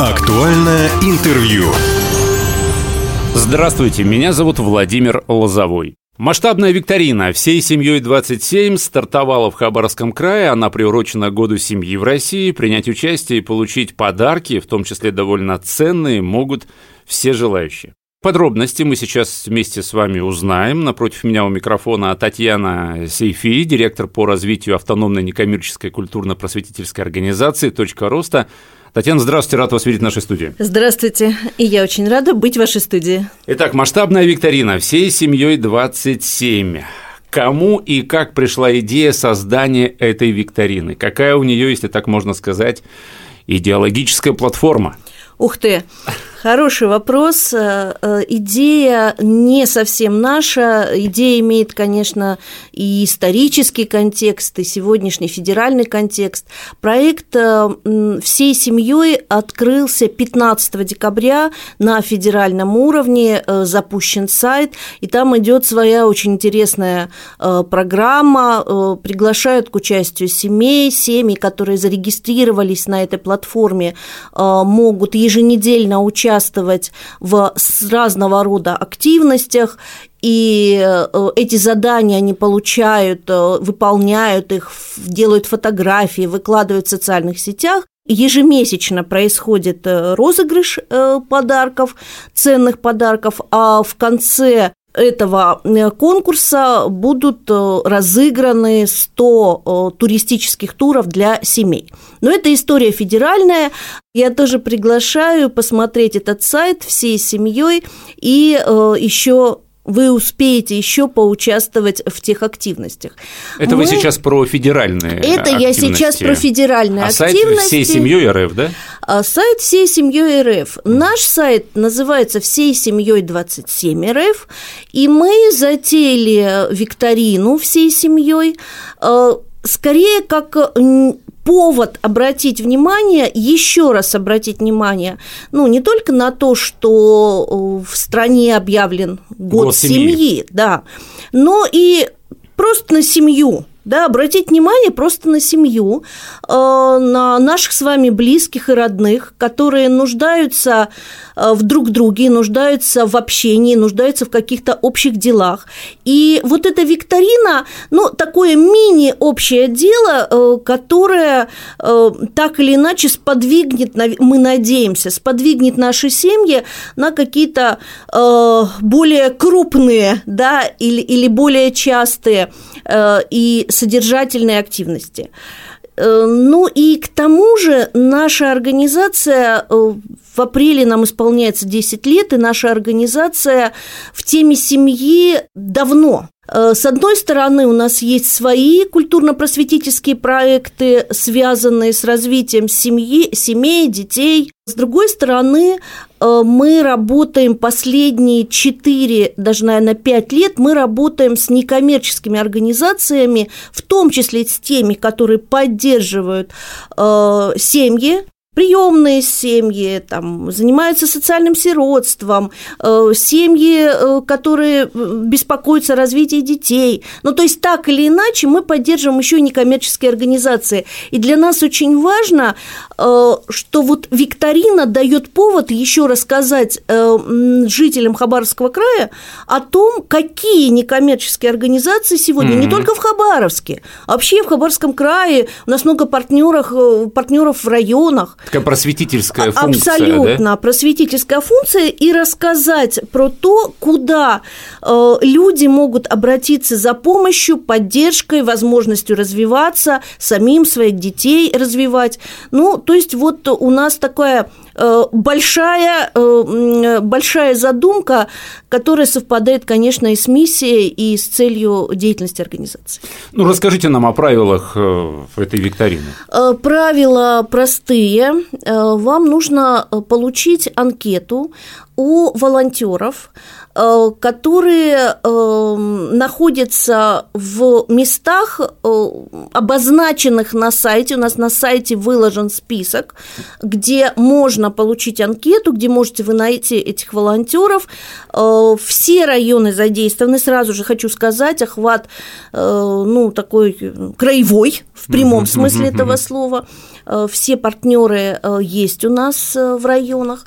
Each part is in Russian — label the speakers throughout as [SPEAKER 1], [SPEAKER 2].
[SPEAKER 1] Актуальное интервью.
[SPEAKER 2] Здравствуйте, меня зовут Владимир Лозовой. Масштабная викторина «Всей семьей 27» стартовала в Хабаровском крае. Она приурочена году семьи в России. Принять участие и получить подарки, в том числе довольно ценные, могут все желающие. Подробности мы сейчас вместе с вами узнаем. Напротив меня у микрофона Татьяна Сейфи, директор по развитию автономной некоммерческой культурно-просветительской организации «Точка роста». Татьяна, здравствуйте, рад вас видеть в нашей студии.
[SPEAKER 3] Здравствуйте, и я очень рада быть в вашей студии.
[SPEAKER 2] Итак, масштабная викторина «Всей семьей 27». Кому и как пришла идея создания этой викторины? Какая у нее, если так можно сказать, идеологическая платформа?
[SPEAKER 3] Ух ты! Хороший вопрос. Э, э, идея не совсем наша. Идея имеет, конечно, и исторический контекст, и сегодняшний федеральный контекст. Проект э, всей семьей открылся 15 декабря на федеральном уровне, запущен сайт, и там идет своя очень интересная программа. Приглашают к участию семей, семьи, которые зарегистрировались на этой платформе, могут еженедельно участвовать участвовать в разного рода активностях, и э, эти задания они получают, э, выполняют их, делают фотографии, выкладывают в социальных сетях. Ежемесячно происходит э, розыгрыш подарков, ценных подарков, а в конце этого конкурса будут разыграны 100 туристических туров для семей. Но это история федеральная, я тоже приглашаю посмотреть этот сайт всей семьей и э, еще вы успеете еще поучаствовать в тех активностях.
[SPEAKER 2] Это Мы... вы сейчас про федеральные
[SPEAKER 3] Это
[SPEAKER 2] активности.
[SPEAKER 3] я сейчас про федеральные
[SPEAKER 2] а
[SPEAKER 3] активности.
[SPEAKER 2] сайт всей семьей РФ, да?
[SPEAKER 3] А сайт всей семьей РФ. Наш сайт называется всей семьей 27 РФ, и мы затеяли викторину всей семьей э, скорее как повод обратить внимание, еще раз обратить внимание, ну, не только на то, что э, в стране объявлен год, год семьи, семьи, да, но и просто на семью, да, обратить внимание просто на семью, э, на наших с вами близких и родных, которые нуждаются э, в друг друге, нуждаются в общении, нуждаются в каких-то общих делах. И вот эта викторина, ну, такое мини-общее дело, э, которое так или иначе сподвигнет, мы надеемся, сподвигнет наши семьи на какие-то более крупные, да, или, или более частые и содержательной активности. Э, ну и к тому же наша организация, э, в апреле нам исполняется 10 лет, и наша организация в теме семьи давно. Э, с одной стороны, у нас есть свои культурно-просветительские проекты, связанные с развитием семьи, семей, детей. С другой стороны, э, мы работаем последние 4, даже, наверное, 5 лет, мы работаем с некоммерческими организациями, в том числе с теми, которые поддерживают э, семьи, приемные семьи, там, занимаются социальным сиротством, э, семьи, э, которые беспокоятся о развитии детей. Ну, то есть так или иначе мы поддерживаем еще и некоммерческие организации. И для нас очень важно, э, что вот викторина дает повод еще рассказать жителям Хабаровского края о том, какие некоммерческие организации сегодня, mm-hmm. не только в Хабаровске, а вообще в Хабаровском крае, у нас много партнеров, партнеров в районах,
[SPEAKER 2] Такая просветительская функция.
[SPEAKER 3] Абсолютно,
[SPEAKER 2] да?
[SPEAKER 3] просветительская функция и рассказать про то, куда э, люди могут обратиться за помощью, поддержкой, возможностью развиваться, самим своих детей развивать. Ну, то есть вот у нас такая большая, э, большая задумка, которая совпадает, конечно, и с миссией, и с целью деятельности организации.
[SPEAKER 2] Ну, расскажите нам о правилах э, этой викторины.
[SPEAKER 3] Правила простые. Вам нужно получить анкету у волонтеров, э, которые находятся в местах, обозначенных на сайте. У нас на сайте выложен список, где можно получить анкету, где можете вы найти этих волонтеров. Все районы задействованы. Сразу же хочу сказать, охват ну, такой краевой в прямом смысле этого слова. Э, все партнеры э, есть у нас э, в районах.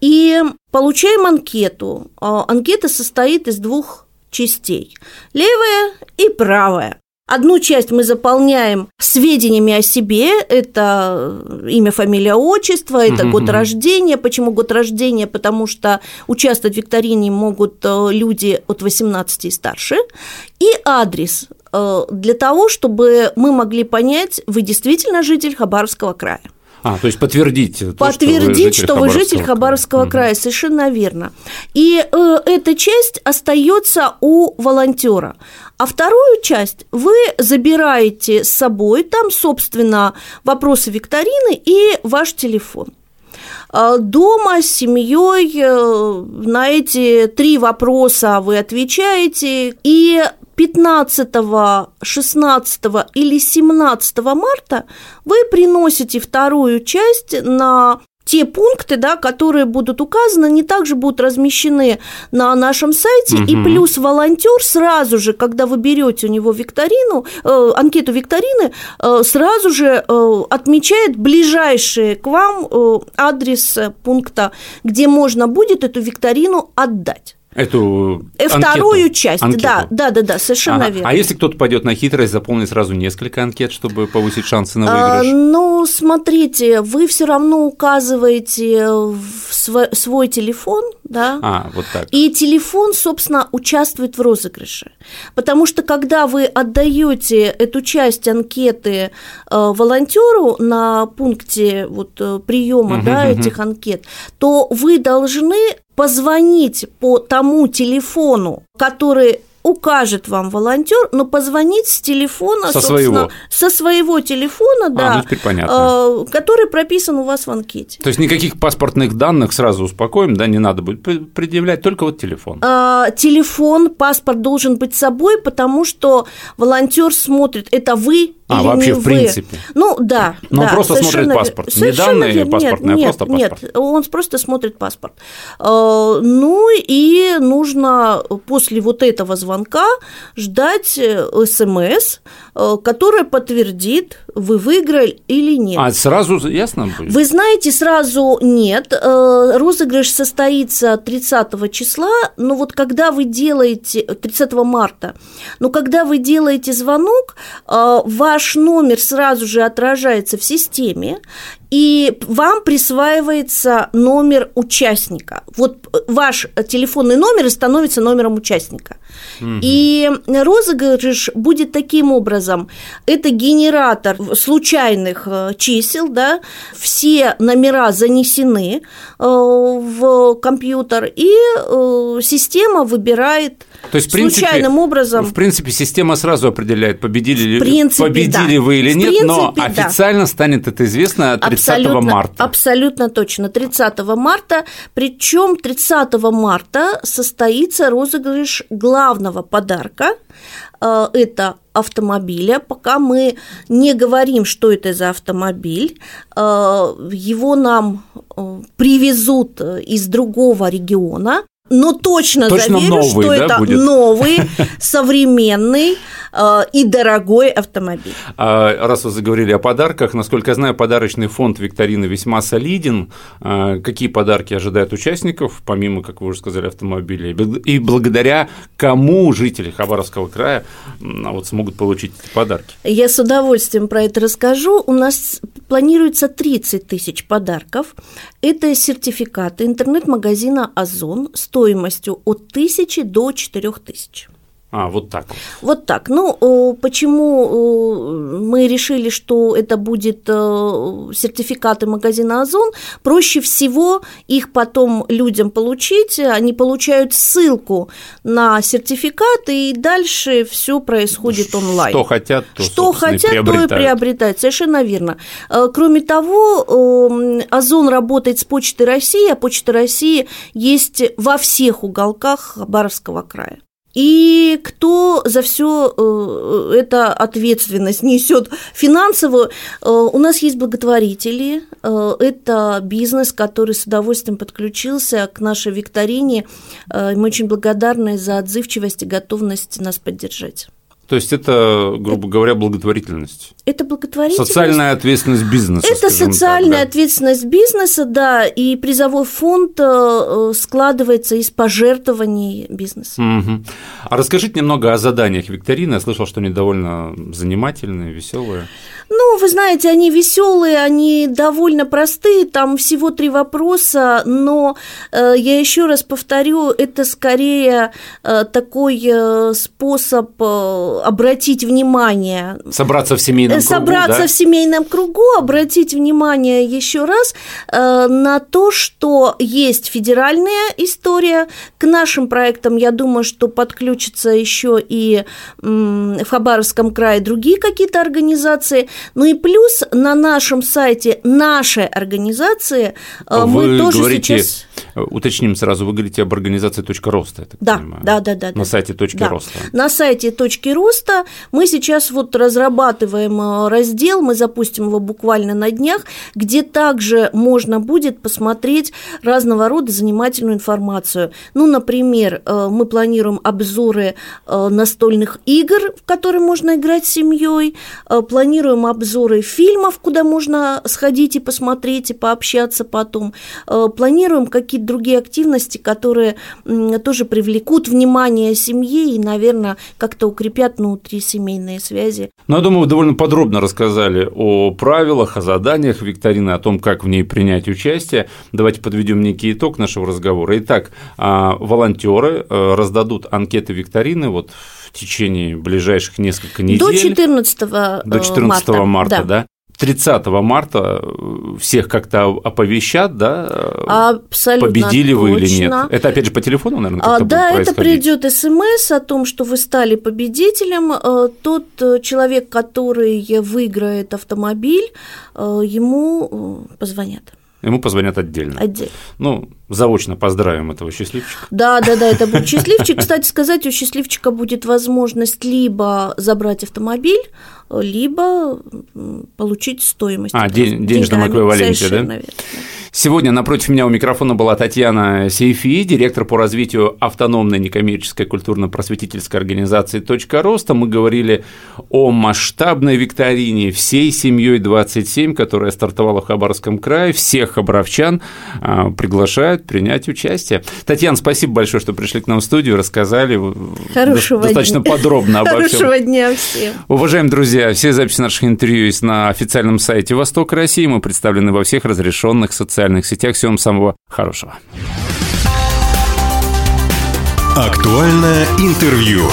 [SPEAKER 3] И получаем анкету. Анкета состоит из двух частей. Левая и правая. Одну часть мы заполняем сведениями о себе, это имя, фамилия, отчество, это год рождения. Почему год рождения? Потому что участвовать в викторине могут люди от 18 и старше. И адрес Э, для того, чтобы мы могли понять, вы действительно житель Хабаровского края.
[SPEAKER 2] А, то есть подтвердить. То,
[SPEAKER 3] подтвердить, что вы житель, что вы житель Хабаровского края, края, совершенно верно. И э, эта часть остается у волонтера. А вторую часть вы забираете с собой, там, собственно, вопросы викторины и ваш телефон. Э, дома с семьей э, на эти три вопроса вы отвечаете, и 15, 16 или 17 марта вы приносите вторую часть на те пункты, да, которые будут указаны, они также будут размещены на нашем сайте. Угу. И плюс волонтер сразу же, когда вы берете у него викторину, э, анкету викторины, э, сразу же э, отмечает ближайший к вам э, адрес пункта, где можно будет эту викторину отдать.
[SPEAKER 2] Эту
[SPEAKER 3] э, вторую часть, анкету. да, да, да, да, совершенно ага. верно.
[SPEAKER 2] А если кто-то пойдет на хитрость, заполнить сразу несколько анкет, чтобы повысить шансы на выигрыш? А,
[SPEAKER 3] ну, смотрите, вы все равно указываете свой, свой телефон, да?
[SPEAKER 2] А, вот так.
[SPEAKER 3] И телефон, собственно, участвует в розыгрыше, потому что когда вы отдаете эту часть анкеты э, волонтеру на пункте вот э, приема, угу, да, угу. этих анкет, то вы должны позвонить по тому телефону, который укажет вам волонтер, но позвонить с телефона,
[SPEAKER 2] со своего,
[SPEAKER 3] со своего телефона, а, да,
[SPEAKER 2] ну, понятно.
[SPEAKER 3] Э, который прописан у вас в анкете.
[SPEAKER 2] То есть никаких паспортных данных сразу успокоим, да, не надо будет предъявлять, только вот телефон.
[SPEAKER 3] А, телефон, паспорт должен быть с собой, потому что волонтер смотрит, это вы
[SPEAKER 2] а,
[SPEAKER 3] или
[SPEAKER 2] вообще,
[SPEAKER 3] не
[SPEAKER 2] в
[SPEAKER 3] вы.
[SPEAKER 2] принципе.
[SPEAKER 3] Ну, да.
[SPEAKER 2] Но
[SPEAKER 3] да,
[SPEAKER 2] он просто смотрит паспорт. Не данные верно. паспортные,
[SPEAKER 3] нет,
[SPEAKER 2] а просто паспорт.
[SPEAKER 3] Нет, он просто смотрит паспорт. А, ну, и нужно после вот этого звонка ждать э, СМС, э, которая подтвердит, вы выиграли или нет.
[SPEAKER 2] А сразу ясно будет?
[SPEAKER 3] Вы знаете, сразу нет. Э, розыгрыш состоится 30 числа, но вот когда вы делаете, 30 марта, но когда вы делаете звонок, ваш ваш номер сразу же отражается в системе, и вам присваивается номер участника. Вот ваш телефонный номер становится номером участника. Угу. И розыгрыш будет таким образом. Это генератор случайных э, чисел, да, все номера занесены э, в компьютер, и э, система выбирает
[SPEAKER 2] то есть, в принципе,
[SPEAKER 3] случайным образом.
[SPEAKER 2] В принципе, система сразу определяет, победили, принципе, победили да. вы или нет, принципе, но официально да. станет это известно 30 абсолютно, марта.
[SPEAKER 3] Абсолютно точно, 30 марта. Причем 30 марта состоится розыгрыш главного подарка. Э, это автомобиля. Пока мы не говорим, что это за автомобиль, э, его нам э, привезут из другого региона но точно, точно заверю, новый, что да, это будет? новый, современный э, и дорогой автомобиль.
[SPEAKER 2] А, раз вы заговорили о подарках, насколько я знаю, подарочный фонд викторины весьма солиден. А, какие подарки ожидают участников, помимо, как вы уже сказали, автомобиля? И благодаря кому жители Хабаровского края вот, смогут получить эти подарки?
[SPEAKER 3] Я с удовольствием про это расскажу. У нас планируется 30 тысяч подарков. Это сертификаты интернет-магазина «Озон» стоимостью от 1000 до 4000.
[SPEAKER 2] А, вот так.
[SPEAKER 3] Вот так. Ну, почему мы решили, что это будет сертификаты магазина Озон? Проще всего их потом людям получить. Они получают ссылку на сертификат, и дальше все происходит онлайн.
[SPEAKER 2] Что хотят, то,
[SPEAKER 3] что хотят, то и приобретают. Совершенно верно. Кроме того, Озон работает с Почтой России, а Почта России есть во всех уголках Хабаровского края. И кто за все э, это ответственность несет финансовую? Э, у нас есть благотворители. Э, это бизнес, который с удовольствием подключился к нашей викторине. Мы очень благодарны за отзывчивость и готовность нас поддержать.
[SPEAKER 2] То есть это, грубо говоря, благотворительность.
[SPEAKER 3] Это благотворительность.
[SPEAKER 2] Социальная ответственность бизнеса.
[SPEAKER 3] Это социальная так, да? ответственность бизнеса, да, и призовой фонд э, складывается из пожертвований бизнеса.
[SPEAKER 2] Угу. А расскажите немного о заданиях викторины. Я слышал, что они довольно занимательные, веселые.
[SPEAKER 3] Ну, вы знаете, они веселые, они довольно простые, там всего три вопроса, но э, я еще раз повторю, это скорее э, такой э, способ э, обратить внимание.
[SPEAKER 2] Собраться в семейном кругу.
[SPEAKER 3] Собраться
[SPEAKER 2] да?
[SPEAKER 3] в семейном кругу, обратить внимание еще раз э, на то, что есть федеральная история. К нашим проектам, я думаю, что подключатся еще и э, в Хабаровском крае другие какие-то организации. Ну и плюс на нашем сайте нашей организации э, Вы мы тоже говорите, сейчас...
[SPEAKER 2] Уточним сразу, вы говорите об организации «Точка роста», я так
[SPEAKER 3] да,
[SPEAKER 2] понимаю.
[SPEAKER 3] Да, да, да.
[SPEAKER 2] На
[SPEAKER 3] да,
[SPEAKER 2] сайте «Точки
[SPEAKER 3] да.
[SPEAKER 2] роста».
[SPEAKER 3] На сайте «Точки роста» мы сейчас вот разрабатываем э, раздел, мы запустим его буквально на днях, где также можно будет посмотреть разного рода занимательную информацию. Ну, например, э, мы планируем обзоры настольных игр, в которые можно играть с семьей, планируем обзоры фильмов, куда можно сходить и посмотреть, и пообщаться потом. Планируем какие-то другие активности, которые тоже привлекут внимание семьи и, наверное, как-то укрепят внутри семейные связи.
[SPEAKER 2] Ну, я думаю, вы довольно подробно рассказали о правилах, о заданиях викторины, о том, как в ней принять участие. Давайте подведем некий итог нашего разговора. Итак, а, волонтеры э, раздадут анкеты викторины вот в течение ближайших нескольких недель. До
[SPEAKER 3] 14,
[SPEAKER 2] до 14 марта, марта да. да. 30 марта э, всех как-то оповещат, да?
[SPEAKER 3] Абсолютно
[SPEAKER 2] Победили
[SPEAKER 3] точно.
[SPEAKER 2] вы или нет? Это опять же по телефону, наверное,
[SPEAKER 3] а, Да, это придет смс о том, что вы стали победителем. Э, тот э, человек, который выиграет автомобиль, ему позвонят.
[SPEAKER 2] Ему позвонят отдельно.
[SPEAKER 3] Отдельно.
[SPEAKER 2] Ну, заочно поздравим этого счастливчика.
[SPEAKER 3] Да, да, да, это будет счастливчик. Кстати сказать, у счастливчика будет возможность либо забрать автомобиль, либо получить стоимость.
[SPEAKER 2] А, день, денежном эквиваленте, да? Верно. Сегодня напротив меня у микрофона была Татьяна Сейфи, директор по развитию автономной некоммерческой культурно-просветительской организации «Точка роста». Мы говорили о масштабной викторине всей семьей 27, которая стартовала в Хабаровском крае. Всех хабаровчан а, приглашают принять участие. Татьяна, спасибо большое, что пришли к нам в студию, рассказали
[SPEAKER 3] Хорошего
[SPEAKER 2] достаточно
[SPEAKER 3] дня.
[SPEAKER 2] подробно обо
[SPEAKER 3] всем. Хорошего дня всем.
[SPEAKER 2] Уважаемые друзья, все записи наших интервью есть на официальном сайте «Восток России». Мы представлены во всех разрешенных социальных социальных сетях. Всего вам самого хорошего.
[SPEAKER 1] Актуальное интервью.